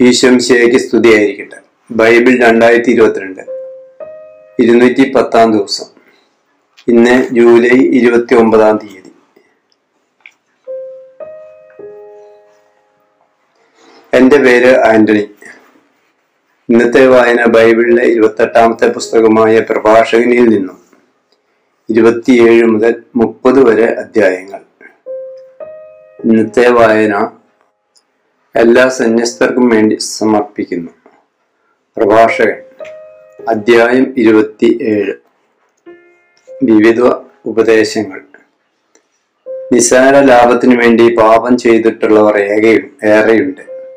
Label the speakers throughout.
Speaker 1: ഈശംശയ്ക്ക് സ്തുതിയായിരിക്കട്ടെ. ബൈബിൾ രണ്ടായിരത്തി ഇരുപത്തിരണ്ട് ഇരുന്നൂറ്റി പത്താം ദിവസം. ഇന്ന് ജൂലൈ ഇരുപത്തി ഒമ്പതാം തീയതി. എന്റെ പേര് ആന്റണി. ഇന്നത്തെ വായന ബൈബിളിലെ ഇരുപത്തെട്ടാമത്തെ പുസ്തകമായ പ്രഭാഷകനിൽ നിന്നും ഇരുപത്തിയേഴ് മുതൽ മുപ്പത് വരെ അധ്യായങ്ങൾ. ഇന്നത്തെ വായന എല്ലാ സന്യസ്തർക്കും വേണ്ടി സമർപ്പിക്കുന്നു. പ്രഭാഷകൻ അധ്യായം ഇരുപത്തി ഏഴ് വിവിധ ഉപദേശങ്ങൾ. നിസാര ലാഭത്തിനു വേണ്ടി പാപം ചെയ്തിട്ടുള്ളവർ ഏകയും ഏറെയുണ്ട്.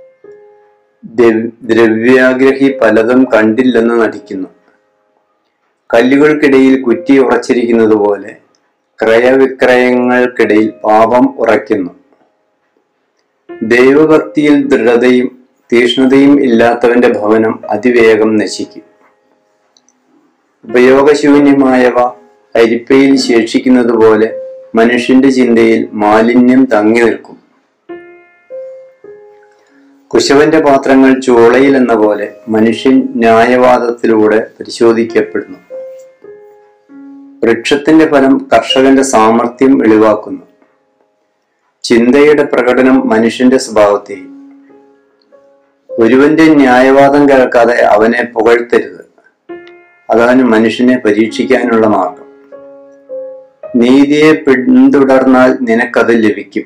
Speaker 1: ദ്രവ്- ദ്രവ്യാഗ്രഹി പലതും കണ്ടില്ലെന്ന് നടിക്കുന്നു. കല്ലുകൾക്കിടയിൽ കുറ്റി ഉറച്ചിരിക്കുന്നത് പോലെ ക്രയവിക്രയങ്ങൾക്കിടയിൽ പാപം ഉറയ്ക്കുന്നു. ദൈവഭക്തിയിൽ ദൃഢതയും തീഷ്ണതയും ഇല്ലാത്തവന്റെ ഭവനം അതിവേഗം നശിക്കും. ഉപയോഗശൂന്യമായവ അരിപ്പയിൽ ശേഷിക്കുന്നത് പോലെ മനുഷ്യന്റെ ചിന്തയിൽ മാലിന്യം തങ്ങി നിൽക്കും. കുശവന്റെ പാത്രങ്ങൾ ചൂളയിൽ എന്ന പോലെ മനുഷ്യൻ ന്യായവാദത്തിലൂടെ പരിശോധിക്കപ്പെടുന്നു. വൃക്ഷത്തിന്റെ ഫലം കർഷകന്റെ സാമർഥ്യം വെളിവാക്കുന്നു. ചിന്തയുടെ പ്രകടനം മനുഷ്യന്റെ സ്വഭാവത്തെയും ഒരുവന്റെ ന്യായവാദം കേൾക്കാതെ അവനെ പുകഴ്ത്തരുത്. അതാണ് മനുഷ്യനെ പരീക്ഷിക്കാനുള്ള മാർഗം. നീതിയെ പിന്തുടർന്നാൽ നിനക്കത് ലഭിക്കും.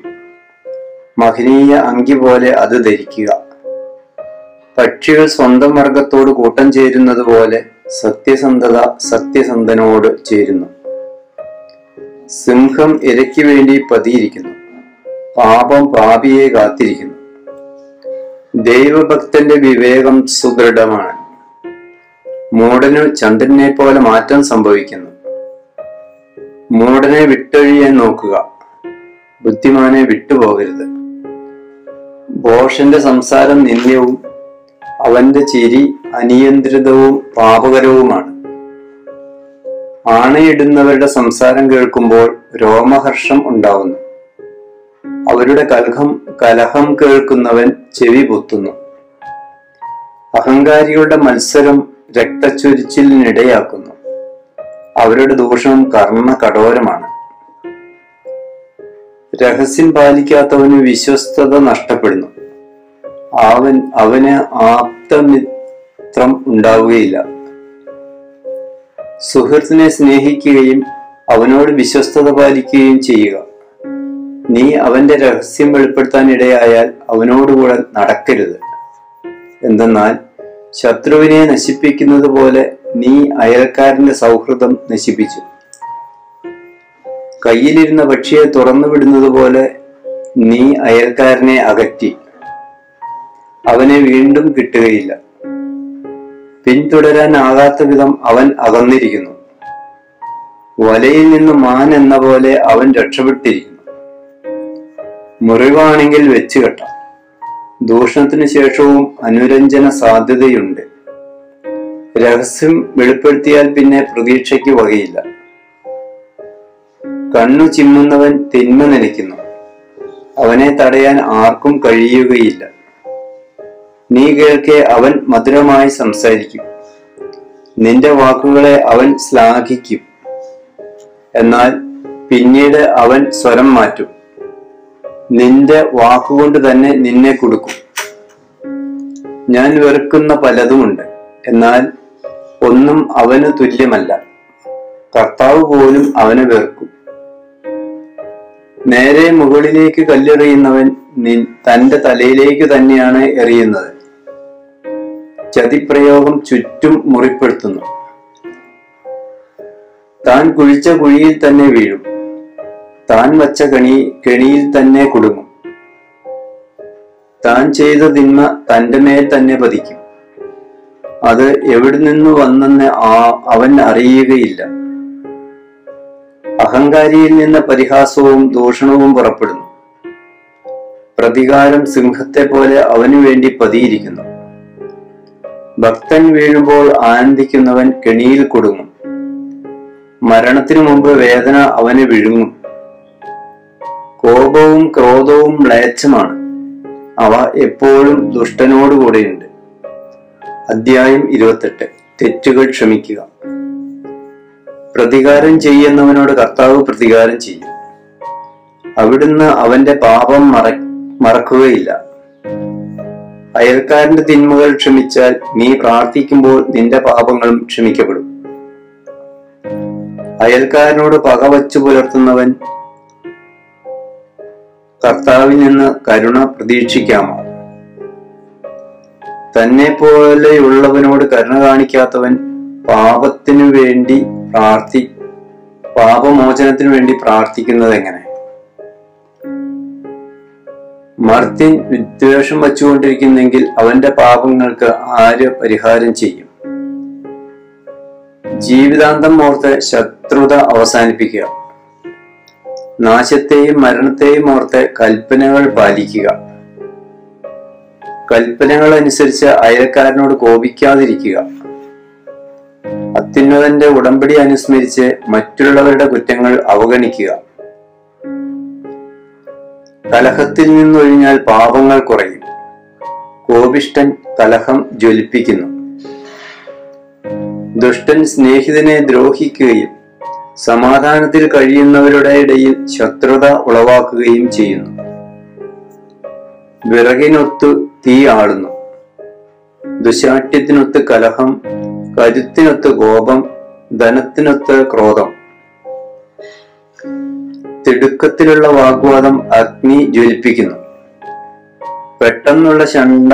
Speaker 1: മഹനീയ അങ്കി പോലെ അത് ധരിക്കുക. പക്ഷികൾ സ്വന്തം വർഗത്തോട് കൂട്ടം ചേരുന്നത് പോലെ സത്യസന്ധത സത്യസന്ധനോട് ചേരുന്നു. സിംഹം ഇരയ്ക്ക് വേണ്ടി പതിയിരിക്കുന്നു. പാപം പാപിയെ കാത്തിരിക്കുന്നു. ദൈവഭക്തന്റെ വിവേകം സുദൃഢമാണ്. മൂടനു ചന്ദ്രനെ പോലെ മാറ്റം സംഭവിക്കുന്നു. മൂടനെ വിട്ടൊഴിയാൻ നോക്കുക. ബുദ്ധിമാനെ വിട്ടുപോകരുത്. ബോഷന്റെ സംസാരം നിന്ദ്യവും അവന്റെ ചിരി അനിയന്ത്രിതവും പാപകരവുമാണ്. ആണയിടുന്നവരുടെ സംസാരം കേൾക്കുമ്പോൾ രോമഹർഷം ഉണ്ടാവുന്നു. അവരുടെ കലഹം കലഹം കേൾക്കുന്നവൻ ചെവി പൊത്തുന്നു. അഹങ്കാരികളുടെ മത്സരം രക്തച്ചൊരിച്ചിലിനിടയാക്കുന്നു. അവരുടെ ദോഷം കർണ കഠോരമാണ് രഹസ്യം പാലിക്കാത്തവന് വിശ്വസ്തത നഷ്ടപ്പെടുന്നു. അവൻ അവന് ആപ്തമിത്രം ഉണ്ടാവുകയില്ല. സുഹൃത്തിനെ സ്നേഹിക്കുകയും അവനോട് വിശ്വസ്തത പാലിക്കുകയും ചെയ്യുക. നീ അവന്റെ രഹസ്യം വെളിപ്പെടുത്താൻ ഇടയായാൽ അവനോടുകൂടെ നടക്കരുത്. എന്തെന്നാൽ ശത്രുവിനെ നശിപ്പിക്കുന്നത് പോലെ നീ അയൽക്കാരന്റെ സൗഹൃദം നശിപ്പിച്ചു. കയ്യിലിരുന്ന പക്ഷിയെ തുറന്നു വിടുന്നത് പോലെ നീ അയൽക്കാരനെ അകറ്റി. അവനെ വീണ്ടും കിട്ടുകയില്ല. പിന്തുടരാനാകാത്ത വിധം അവൻ അകന്നിരിക്കുന്നു. വലയിൽ നിന്ന് മാൻ എന്ന പോലെ അവൻ രക്ഷപ്പെട്ടിരിക്കുന്നു. മുറിവാണെങ്കിൽ വെച്ച് കെട്ടാം. ദൂഷണത്തിന് ശേഷവും അനുരഞ്ജന സാധ്യതയുണ്ട്. രഹസ്യം വെളിപ്പെടുത്തിയാൽ പിന്നെ പ്രതീക്ഷയ്ക്ക് വകയില്ല. കണ്ണു ചിമ്മുന്നവൻ തിന്മ നനയ്ക്കുന്നു. അവനെ തടയാൻ ആർക്കും കഴിയുകയില്ല. നീ കേൾക്കെ അവൻ മധുരമായി സംസാരിക്കും. നിന്റെ വാക്കുകളെ അവൻ ശ്ലാഘിക്കും. എന്നാൽ പിന്നീട് അവൻ സ്വരം മാറ്റും. നിന്റെ വാക്കുകൊണ്ട് തന്നെ നിന്നെ കൊടുക്കും. ഞാൻ വെറുക്കുന്ന പലതുമുണ്ട് എന്നാൽ ഒന്നും അവന് തുല്യമല്ല. കർത്താവ് പോലും അവനെ വെറുക്കും. നേരെ മുകളിലേക്ക് കല്ലെറിയുന്നവൻ തന്റെ തലയിലേക്ക് തന്നെയാണ് എറിയുന്നത്. ചതിപ്രയോഗം ചുറ്റും മുറിപ്പെടുത്തുന്നു. താൻ കുഴിച്ച കുഴിയിൽ തന്നെ വീഴും. താൻ വച്ച കണി കെണിയിൽ തന്നെ കുടുങ്ങും. താൻ ചെയ്ത തിന്മ തന്റെ മേൽ തന്നെ പതിക്കും. അത് എവിടെ നിന്ന് വന്നെന്ന് ആ- അവൻ അറിയുകയില്ല. അഹങ്കാരിയിൽ നിന്ന് പരിഹാസവും ദൂഷണവും പുറപ്പെടുന്നു. പ്രതികാരം സിംഹത്തെ പോലെ അവനു വേണ്ടി പതിയിരിക്കുന്നു. ഭക്തൻ വീഴുമ്പോൾ ആനന്ദിക്കുന്നവൻ കെണിയിൽ കുടുങ്ങും. മരണത്തിനു മുമ്പ് വേദന അവന് വിഴുങ്ങും. കോപവും ക്രോധവും മ്ലേച്ഛമാണ്. അവ എപ്പോഴും ദുഷ്ടനോടുകൂടെയുണ്ട്. അദ്ധ്യായം ഇരുപത്തെട്ട്. തെറ്റുകൾ ക്ഷമിക്കുക. പ്രതികാരം ചെയ്യുന്നവനോട് കർത്താവ് പ്രതികാരം ചെയ്യും. അവിടുന്ന് അവന്റെ പാപം മറ മറക്കുകയില്ല. അയൽക്കാരന്റെ തിന്മകൾ ക്ഷമിച്ചാൽ നീ പ്രാർത്ഥിക്കുമ്പോൾ നിന്റെ പാപങ്ങളും ക്ഷമിക്കപ്പെടും. അയൽക്കാരനോട് പക വച്ചു പുലർത്തുന്നവൻ കർത്താവിൽ നിന്ന് കരുണ പ്രതീക്ഷിക്കാമോ? തന്നെ പോലെയുള്ളവനോട് കരുണ കാണിക്കാത്തവൻ പാപത്തിനു വേണ്ടി പ്രാർത്ഥി പാപമോചനത്തിനു വേണ്ടി പ്രാർത്ഥിക്കുന്നത് എങ്ങനെ? മർത്തിൻ വിദ്വേഷം വച്ചുകൊണ്ടിരിക്കുന്നെങ്കിൽ അവന്റെ പാപങ്ങൾക്ക് ആര് പരിഹാരം ചെയ്യും? ജീവിതാന്തം ഓർത്ത് ശത്രുത അവസാനിപ്പിക്കുക. നാശത്തെയും മരണത്തെയും ഓർത്ത് കൽപ്പനകൾ പാലിക്കുക. കൽപ്പനകൾ അനുസരിച്ച് അയൽക്കാരനോട് കോപിക്കാതിരിക്കുക. അത്യുന്നതന്റെ ഉടമ്പടി അനുസ്മരിച്ച് മറ്റുള്ളവരുടെ കുറ്റങ്ങൾ അവഗണിക്കുക. കലഹത്തിൽ നിന്നൊഴിഞ്ഞാൽ പാപങ്ങൾ കുറയും. കോപിഷ്ടൻ കലഹം ജ്വലിപ്പിക്കുന്നു. ദുഷ്ടൻ സ്നേഹിതനെ ദ്രോഹിക്കുകയും സമാധാനത്തിൽ കഴിയുന്നവരുടെ ഇടയിൽ ശത്രുത ഉളവാക്കുകയും ചെയ്യുന്നു. വിറകിനൊത്ത് തീ ആളുന്നു. ദുശാഠ്യത്തിനൊത്ത് കലഹം കരുത്തിനൊത്ത് കോപം ധനത്തിനൊത്ത് ക്രോധം. തിടുക്കത്തിലുള്ള വാഗ്വാദം അഗ്നി ജ്വലിപ്പിക്കുന്നു. പെട്ടെന്നുള്ള ശണ്ട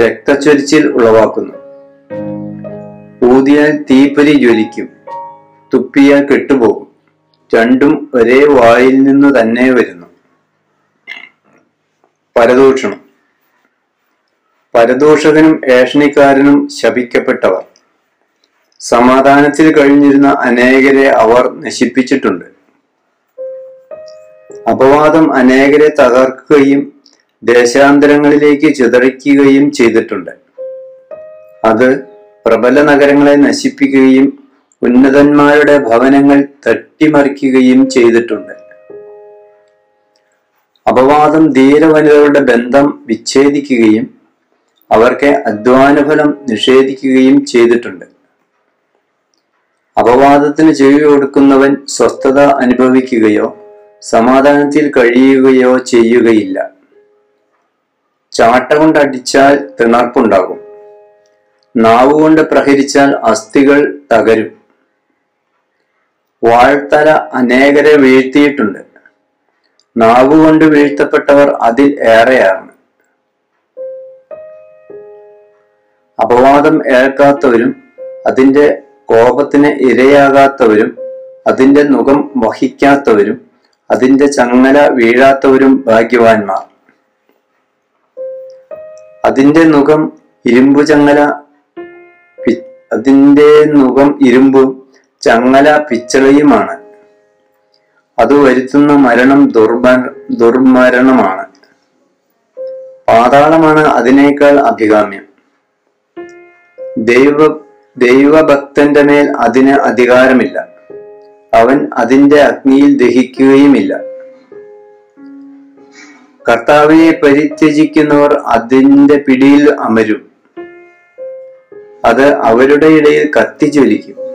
Speaker 1: രക്തച്ചൊരിച്ചിൽ ഉളവാക്കുന്നു. ഊതിയാൽ തീപ്പൊരി ജ്വലിക്കും. തുപ്പിയാൽ കെട്ടുപോകും. രണ്ടും ഒരേ വായിൽ നിന്ന് തന്നെ വരുന്നു. പരദൂഷണം. പരദൂഷകനും ഏഷണിക്കാരനും ശപിക്കപ്പെട്ടവർ. സമാധാനത്തിൽ കഴിഞ്ഞിരുന്ന അനേകരെ അവർ നശിപ്പിച്ചിട്ടുണ്ട്. അപവാദം അനേകരെ തകർക്കുകയും ദേശാന്തരങ്ങളിലേക്ക് ചിതറിക്കുകയും ചെയ്തിട്ടുണ്ട്. അത് പ്രബല നഗരങ്ങളെ നശിപ്പിക്കുകയും ഉന്നതന്മാരുടെ ഭവനങ്ങൾ തട്ടിമറിക്കുകയും ചെയ്തിട്ടുണ്ട്. അപവാദം ധീരവനിതകളുടെ ബന്ധം വിച്ഛേദിക്കുകയും അവർക്ക് അധ്വാനഫലം നിഷേധിക്കുകയും ചെയ്തിട്ടുണ്ട്. അപവാദത്തിന് ചെവി കൊടുക്കുന്നവൻ സ്വസ്ഥത അനുഭവിക്കുകയോ സമാധാനത്തിൽ കഴിയുകയോ ചെയ്യുകയില്ല. ചാട്ട കൊണ്ടടിച്ചാൽ തിണർപ്പുണ്ടാകും. നാവുകൊണ്ട് പ്രഹരിച്ചാൽ അസ്ഥികൾ തകരും. വാഴ്ത്തല അനേകരെ വീഴ്ത്തിയിട്ടുണ്ട്. നാവുകൊണ്ട് വീഴ്ത്തപ്പെട്ടവർ അതിൽ ഏറെയാണ്. അപവാദം ഏൽക്കാത്തവരും അതിന്റെ കോപത്തിന് ഇരയാകാത്തവരും അതിന്റെ മുഖം വഹിക്കാത്തവരും അതിന്റെ ചങ്ങല വീഴാത്തവരും ഭാഗ്യവാന്മാർ. അതിന്റെ മുഖം ഇരുമ്പു ചങ്ങല അതിന്റെ മുഖം ഇരുമ്പും ചങ്ങല പിച്ചളയുമാണ്. അത് വരുത്തുന്ന മരണം ദുർബ ദുർമരണമാണ്. പാതാളമാണ് അതിനേക്കാൾ അഭികാമ്യം. ദൈവ ദൈവഭക്തന്റെ മേൽ അതിന് അധികാരമില്ല. അവൻ അതിന്റെ അഗ്നിയിൽ ദഹിക്കുകയുമില്ല. കർത്താവിനെ പരിത്യജിക്കുന്നവർ അതിന്റെ പിടിയിൽ അമരും. അത് അവരുടെ ഇടയിൽ കത്തിജ്വലിക്കും.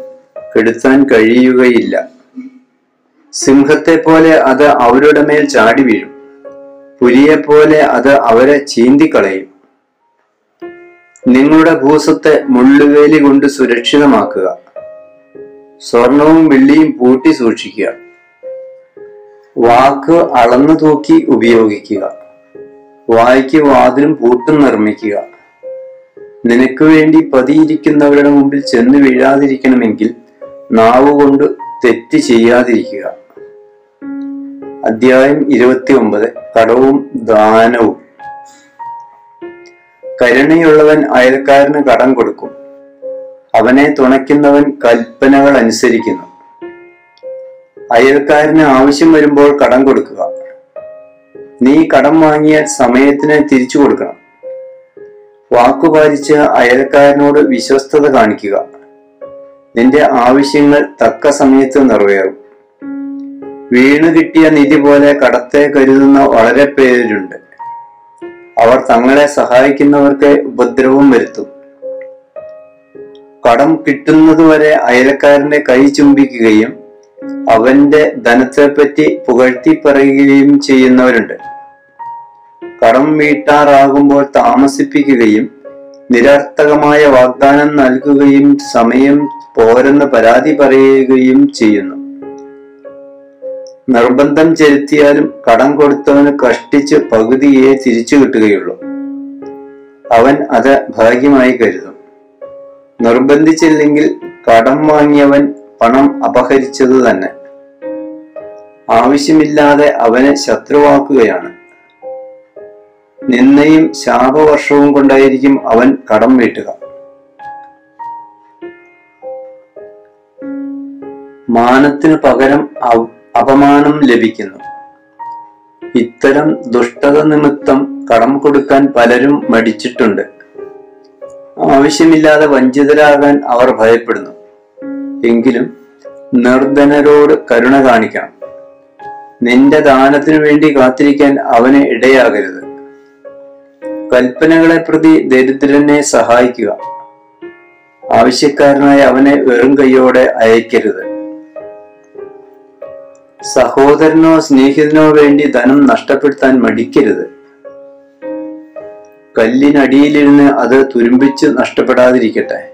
Speaker 1: കെടുത്താൻ കഴിയുകയില്ല. സിംഹത്തെ പോലെ അത് അവരുടെ മേൽ ചാടി വീഴും. പുലിയെ പോലെ അത് അവരെ ചീന്തിക്കളയും. നിങ്ങളുടെ ഭൂസത്തെ മുള്ളുവേലി കൊണ്ട് സുരക്ഷിതമാക്കുക. സ്വർണവും വെള്ളിയും പൂട്ടി സൂക്ഷിക്കുക. വാക്ക് അളന്നു തൂക്കി ഉപയോഗിക്കുക. വായ്ക്ക് വാതിലും പൂട്ടും നിർമ്മിക്കുക. നിനക്ക് വേണ്ടി പതിയിരിക്കുന്നവരുടെ മുമ്പിൽ ചെന്ന് വീഴാതിരിക്കണമെങ്കിൽ നാവ് കൊണ്ട് തെറ്റ് ചെയ്യാതിരിക്കുക. അധ്യായം ഇരുപത്തി ഒമ്പത് കടവും ദാനവും. കരുണയുള്ളവൻ അയൽക്കാരന് കടം കൊടുക്കും. അവനെ തുണയ്ക്കുന്നവൻ കൽപ്പനകൾ അനുസരിക്കുന്നു. അയൽക്കാരന് ആവശ്യം വരുമ്പോൾ കടം കൊടുക്കുക. നീ കടം വാങ്ങിയാൽ സമയത്തിന് തിരിച്ചു കൊടുക്കണം. വാക്കുപാലിച്ച് അയൽക്കാരനോട് വിശ്വസ്തത കാണിക്കുക. നിന്റെ ആവശ്യങ്ങൾ തക്ക സമയത്ത് നിറവേറും. വീണു കിട്ടിയ നിധി പോലെ കടത്തെ കരുതുന്ന വളരെ പേരുണ്ട്. അവർ തങ്ങളെ സഹായിക്കുന്നവർക്ക് ഉപദ്രവം വരുത്തും. കടം കിട്ടുന്നതുവരെ അയലക്കാരന്റെ കൈ ചുംബിക്കുകയും അവന്റെ ധനത്തെപ്പറ്റി പുകഴ്ത്തി പറയുകയും ചെയ്യുന്നവരുണ്ട്. കടം വീട്ടാറാകുമ്പോൾ താമസിപ്പിക്കുകയും നിരർത്ഥകമായ വാഗ്ദാനം നൽകുകയും സമയം പോരെന്ന് പരാതി പറയുകയും ചെയ്യുന്നു. നിർബന്ധം ചെലുത്തിയാലും കടം കൊടുത്തവന് കഷ്ടിച്ച് പകുതിയെ തിരിച്ചു കിട്ടുകയുള്ളൂ. അവൻ അത് ഭാഗ്യമായി കരുതും. നിർബന്ധിച്ചില്ലെങ്കിൽ കടം വാങ്ങിയവൻ പണം അപഹരിച്ചത് തന്നെ. ആവശ്യമില്ലാതെ അവനെ ശത്രുവാക്കുകയാണ്. നിന്നയും ശാപവർഷവും കൊണ്ടായിരിക്കും അവൻ കടം വീട്ടുക. മാനത്തിനു പകരം അപമാനം ലഭിക്കുന്നു. ഇത്തരം ദുഷ്ടത നിമിത്തം കടം കൊടുക്കാൻ പലരും മടിച്ചിട്ടുണ്ട്. ആവശ്യമില്ലാതെ വഞ്ചിതരാകാൻ അവർ ഭയപ്പെടുന്നു. എങ്കിലും നിർധനരോട് കരുണ കാണിക്കണം. നിന്റെ ദാനത്തിനു വേണ്ടി കാത്തിരിക്കാൻ അവനെ ഇടയാകരുത്. കൽപ്പനകളെ പ്രതി ദരിദ്രനെ സഹായിക്കുക. ആവശ്യക്കാരനായ അവനെ വെറും കൈയോടെ അയക്കരുത്. സഹോദരനോ സ്നേഹിതനോ വേണ്ടി ധനം നഷ്ടപ്പെടുത്താൻ മടിക്കരുത്. കല്ലിനടിയിലിരുന്ന് അത് തുരുമ്പിച്ച് നഷ്ടപ്പെടാതിരിക്കട്ടെ.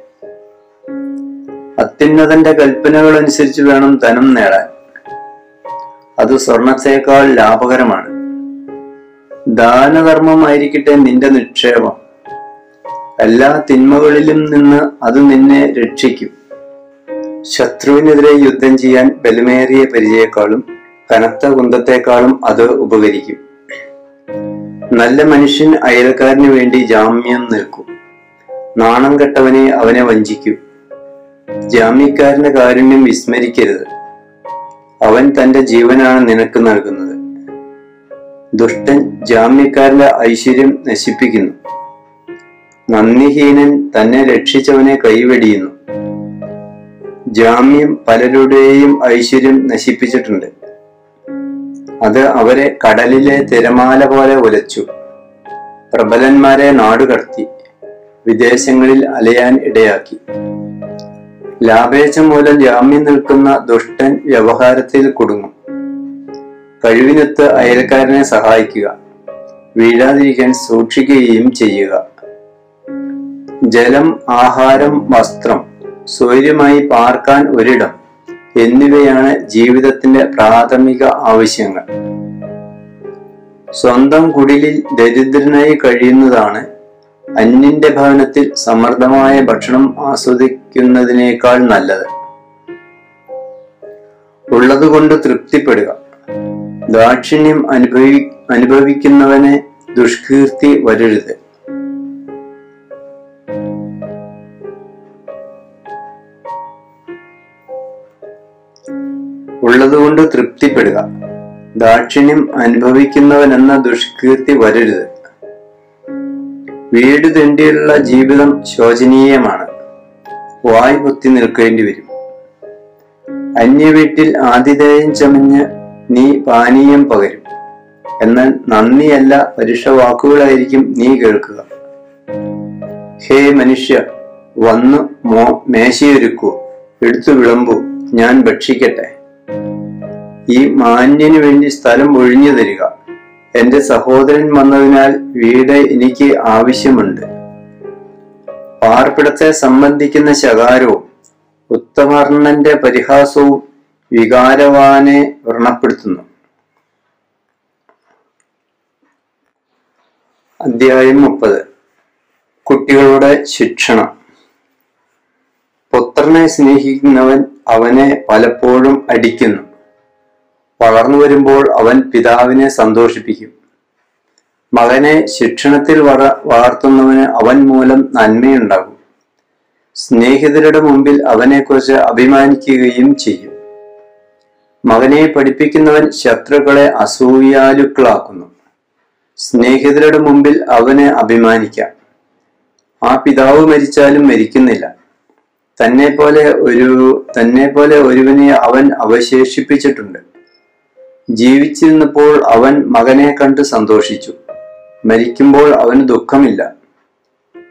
Speaker 1: അത്യുന്നതന്റെ കൽപ്പനകൾ അനുസരിച്ച് വേണം ധനം നേടാൻ. അത് സ്വർണത്തേക്കാൾ ലാഭകരമാണ്. ദാനധർമ്മമായിരിക്കട്ടെ നിന്റെ നിക്ഷേപം. എല്ലാ തിന്മകളിലും നിന്ന് അത് നിന്നെ രക്ഷിക്കും. ശത്രുവിനെതിരെ യുദ്ധം ചെയ്യാൻ ബലമേറിയ പരിചയേക്കാളും കനത്ത കുന്തത്തെക്കാളും അത് ഉപകരിക്കും. നല്ല മനുഷ്യൻ അയൽക്കാരന് വേണ്ടി ജാമ്യം നിൽക്കും. നാണം കെട്ടവനെ അവനെ വഞ്ചിക്കും. ജാമ്യക്കാരന്റെ കാരുണ്യം വിസ്മരിക്കരുത്. അവൻ തന്റെ ജീവനാണ് നിനക്ക് നൽകുന്നത്. ദുഷ്ടൻ ജാമ്യക്കാരന്റെ ഐശ്വര്യം നശിപ്പിക്കുന്നു. നന്ദിഹീനൻ തന്നെ രക്ഷിച്ചവനെ കൈവെടിയുന്നു. ജാമ്യം പലരുടെയും ഐശ്വര്യം നശിപ്പിച്ചിട്ടുണ്ട്. അത് അവരെ കടലിലെ തിരമാല പോലെ ഉലച്ചു പ്രബലന്മാരെ നാടുകടത്തി. വിദേശങ്ങളിൽ അലയാൻ ഇടയാക്കി. ലാഭേച്ഛ മൂലം ജാമ്യം നിൽക്കുന്ന ദുഷ്ടൻ വ്യവഹാരത്തിൽ കുടുങ്ങും. കഴിവിനൊത്ത് അയൽക്കാരനെ സഹായിക്കുക. വീഴാതിരിക്കാൻ സൂക്ഷിക്കുകയും ചെയ്യുക. ജലം ആഹാരം വസ്ത്രം സ്വൈര്യമായി പാർക്കാൻ ഒരിടം എന്നിവയാണ് ജീവിതത്തിന്റെ പ്രാഥമിക ആവശ്യങ്ങൾ. സ്വന്തം കുടിലിൽ ദരിദ്രനായി കഴിയുന്നതാണ് അന്യന്റെ ഭവനത്തിൽ സമൃദ്ധമായ ഭക്ഷണം ആസ്വദിക്കുന്നതിനേക്കാൾ നല്ലത്. ഉള്ളതുകൊണ്ട് തൃപ്തിപ്പെടുക. ദാക്ഷിണ്യം അനുഭവി അനുഭവിക്കുന്നവനെ ദുഷ്കീർത്തി വരരുത്. ഉള്ളതുകൊണ്ട് തൃപ്തിപ്പെടുക. ദാക്ഷിണ്യം അനുഭവിക്കുന്നവനെന്ന ദുഷ്കീർത്തി വരരുത്. വീട് തെണ്ടിയുള്ള ജീവിതം ശോചനീയമാണ്. വായ് പൊത്തി നിൽക്കേണ്ടി വരും. അന്യ വീട്ടിൽ ആതിഥേയം ചമഞ്ഞ് നീ പാനീയം പകരും. എന്നാൽ നന്ദിയല്ല പരുഷ വാക്കുകളായിരിക്കും നീ കേൾക്കുക. ഹേ മനുഷ്യ വന്ന് മോ മേശയൊരുക്കൂ. എടുത്തു വിളമ്പൂ. ഞാൻ ഭക്ഷിക്കട്ടെ. ഈ മാന്യന് വേണ്ടി സ്ഥലം ഒഴിഞ്ഞു തരിക. എന്റെ സഹോദരൻ വന്നതിനാൽ വീട് എനിക്ക് ആവശ്യമുണ്ട്. പാർപ്പിടത്തെ സംബന്ധിക്കുന്ന ശകാരവും ഉത്തമർണന്റെ പരിഹാസവും വികാരവാനെ വ്രണപ്പെടുത്തുന്നു. അധ്യായം മുപ്പത്. കുട്ടികളുടെ ശിക്ഷണം. പുത്രനെ സ്നേഹിക്കുന്നവൻ അവനെ പലപ്പോഴും അടിക്കുന്നു. വളർന്നു വരുമ്പോൾ അവൻ പിതാവിനെ സന്തോഷിപ്പിക്കും. മകനെ ശിക്ഷണത്തിൽ വള വളർത്തുന്നവന് അവൻ മൂലം നന്മയുണ്ടാകും. സ്നേഹിതരുടെ മുമ്പിൽ അവനെക്കുറിച്ച് അഭിമാനിക്കുകയും ചെയ്യും. മകനെ പഠിപ്പിക്കുന്നവൻ ശത്രുക്കളെ അസൂയാലുക്കളാക്കുന്നു. സ്നേഹിതരുടെ മുമ്പിൽ അവനെ അഭിമാനിക്കാം. ആ പിതാവ് മരിച്ചാലും മരിക്കുന്നില്ല. തന്നെ പോലെ ഒരു തന്നെ പോലെ ഒരുവനെ അവൻ അവശേഷിപ്പിച്ചിട്ടുണ്ട്. ജീവിച്ചിരുന്നപ്പോൾ അവൻ മകനെ കണ്ട് സന്തോഷിച്ചു. മരിക്കുമ്പോൾ അവന് ദുഃഖമില്ല.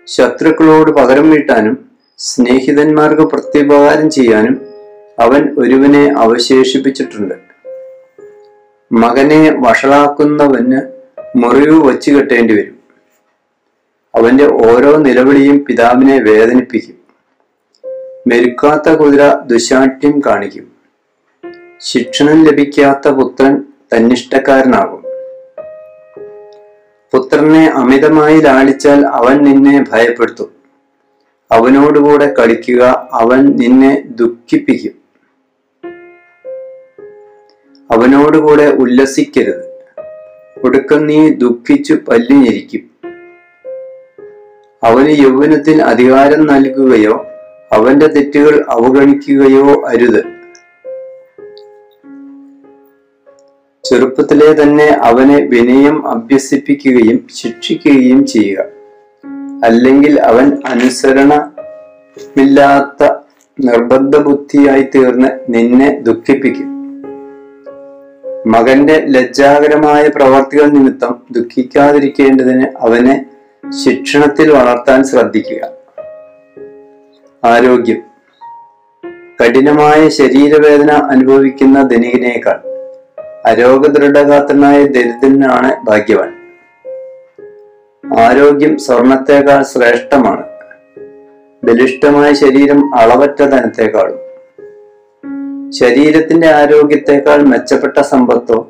Speaker 1: ശത്രുക്കളോട് പകരം വീട്ടാനും സ്നേഹിതന്മാർക്ക് പ്രത്യുപകാരം ചെയ്യാനും അവൻ ഒരുവനെ അവശേഷിപ്പിച്ചിട്ടുണ്ട്. മകനെ വഷളാക്കുന്നവന് മുറിവ് വച്ചു കെട്ടേണ്ടി വരും. അവന്റെ ഓരോ നിലവിളിയും പിതാവിനെ വേദനിപ്പിക്കും. മെരുക്കാത്ത കുതിര ദുശാഠ്യം കാണിക്കും. ശിക്ഷണം ലഭിക്കാത്ത പുത്രൻ തന്നിഷ്ടക്കാരനാകും. പുത്രനെ അമിതമായി ലാളിച്ചാൽ അവൻ നിന്നെ ഭയപ്പെടുത്തും. അവനോടുകൂടെ കളിക്കുക അവൻ നിന്നെ ദുഃഖിപ്പിക്കും. അവനോടുകൂടെ ഉല്ലസിക്കരുത്. ഒടുക്കം നീ ദുഃഖിച്ചു പല്ലിഞ്ഞിരിക്കും. അവന് യൗവനത്തിൽ അധികാരം നൽകുകയോ അവന്റെ തെറ്റുകൾ അവഗണിക്കുകയോ അരുത്. ചെറുപ്പത്തിലെ തന്നെ അവനെ വിനയം അഭ്യസിപ്പിക്കുകയും ശിക്ഷിക്കുകയും ചെയ്യുക. അല്ലെങ്കിൽ അവൻ അനുസരണമില്ലാത്ത നിർബന്ധ ബുദ്ധിയായി തീർന്ന് നിന്നെ ദുഃഖിപ്പിക്കും. മകന്റെ ലജ്ജാകരമായ പ്രവർത്തികൾ നിമിത്തം ദുഃഖിക്കാതിരിക്കേണ്ടതിന് അവനെ ശിക്ഷണത്തിൽ വളർത്താൻ ശ്രദ്ധിക്കുക. ആരോഗ്യം. കഠിനമായ ശരീരവേദന അനുഭവിക്കുന്ന ധനികനേക്കാൾ അരോഗദൃഢഗാത്രനായ ദരിദ്രനാണ് ഭാഗ്യവാൻ. ആരോഗ്യം സ്വർണത്തേക്കാൾ ശ്രേഷ്ഠമാണ്. ബലിഷ്ഠമായ ശരീരം അളവറ്റ ധനത്തെക്കാളും. ശരീരത്തിന്റെ ആരോഗ്യത്തെക്കാൾ മെച്ചപ്പെട്ട സമ്പത്തോ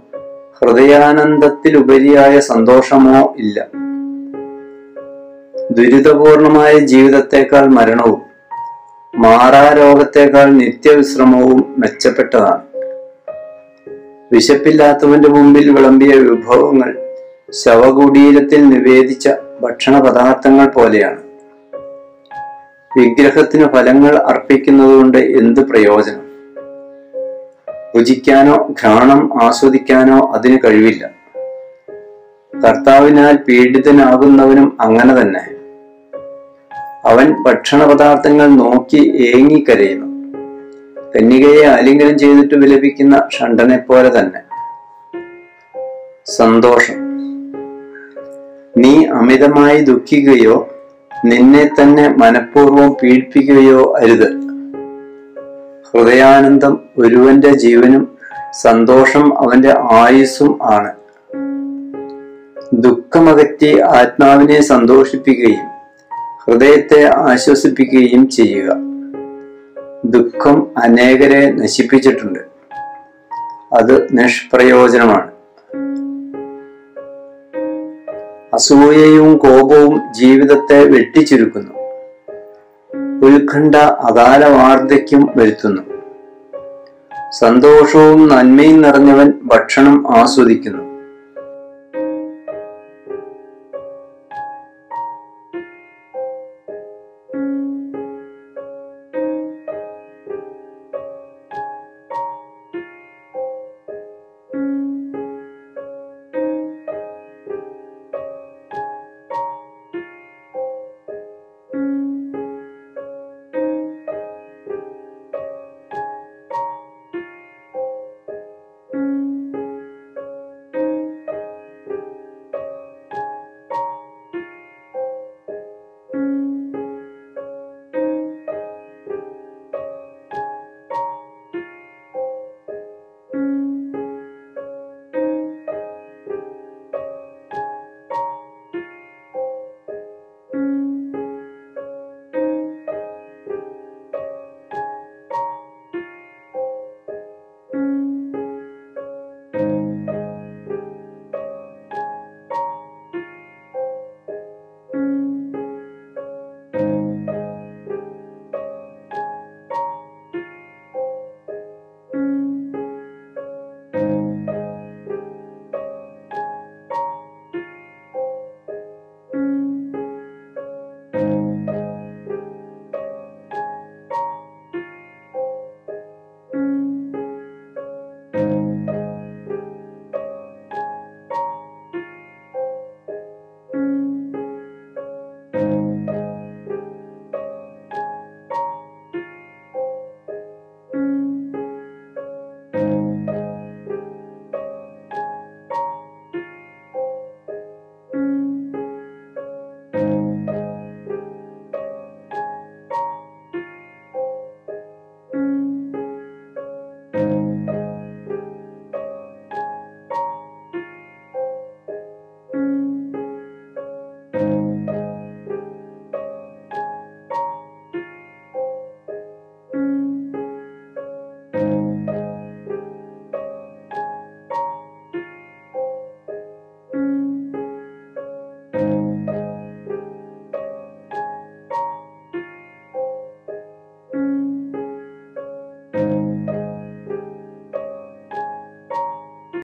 Speaker 1: ഹൃദയാനന്ദത്തിലുപരിയായ സന്തോഷമോ ഇല്ല. ദുരിതപൂർണമായ ജീവിതത്തെക്കാൾ മരണവും മാറാരോഗത്തെക്കാൾ നിത്യവിശ്രമവും മെച്ചപ്പെട്ടതാണ്. വിശപ്പില്ലാത്തവന്റെ മുമ്പിൽ വിളമ്പിയ വിഭവങ്ങൾ ശവകുടീരത്തിൽ നിവേദിച്ച ഭക്ഷണ പദാർത്ഥങ്ങൾ പോലെയാണ്. വിഗ്രഹത്തിന് ഫലങ്ങൾ അർപ്പിക്കുന്നതുകൊണ്ട് എന്ത് പ്രയോജനം? രുചിക്കാനോ ഘ്രാണം ആസ്വദിക്കാനോ അതിന് കഴിവില്ല. കർത്താവിനാൽ പീഡിതനാകുന്നവനും അങ്ങനെ തന്നെ. അവൻ ഭക്ഷണ പദാർത്ഥങ്ങൾ നോക്കി ഏങ്ങിക്കരയുന്നു. കന്യകയെ ആലിംഗനം ചെയ്തിട്ട് വിലപിക്കുന്ന ഷണ്ടനെ പോലെ തന്നെ. സന്തോഷം. നീ അമിതമായി ദുഃഖിക്കുകയോ നിന്നെ തന്നെ മനഃപൂർവം പീഡിപ്പിക്കുകയോ അരുത്. ഹൃദയാനന്ദം ഒരുവന്റെ ജീവനും സന്തോഷം അവന്റെ ആയുസ്സും ആണ്. ദുഃഖമകറ്റി ആത്മാവിനെ സന്തോഷിപ്പിക്കുകയും ഹൃദയത്തെ ആശ്വസിപ്പിക്കുകയും ചെയ്യുക. ദുഃഖം അനേകരെ നശിപ്പിച്ചിട്ടുണ്ട്. അത് നിഷ്പ്രയോജനമാണ്. അസൂയയും കോപവും ജീവിതത്തെ വെട്ടിച്ചുരുക്കുന്നു. ഉത്കണ്ഠ അകാല വാർദ്ധക്യം വരുത്തുന്നു. സന്തോഷവും നന്മയും നിറഞ്ഞവൻ ഭക്ഷണം ആസ്വദിക്കുന്നു.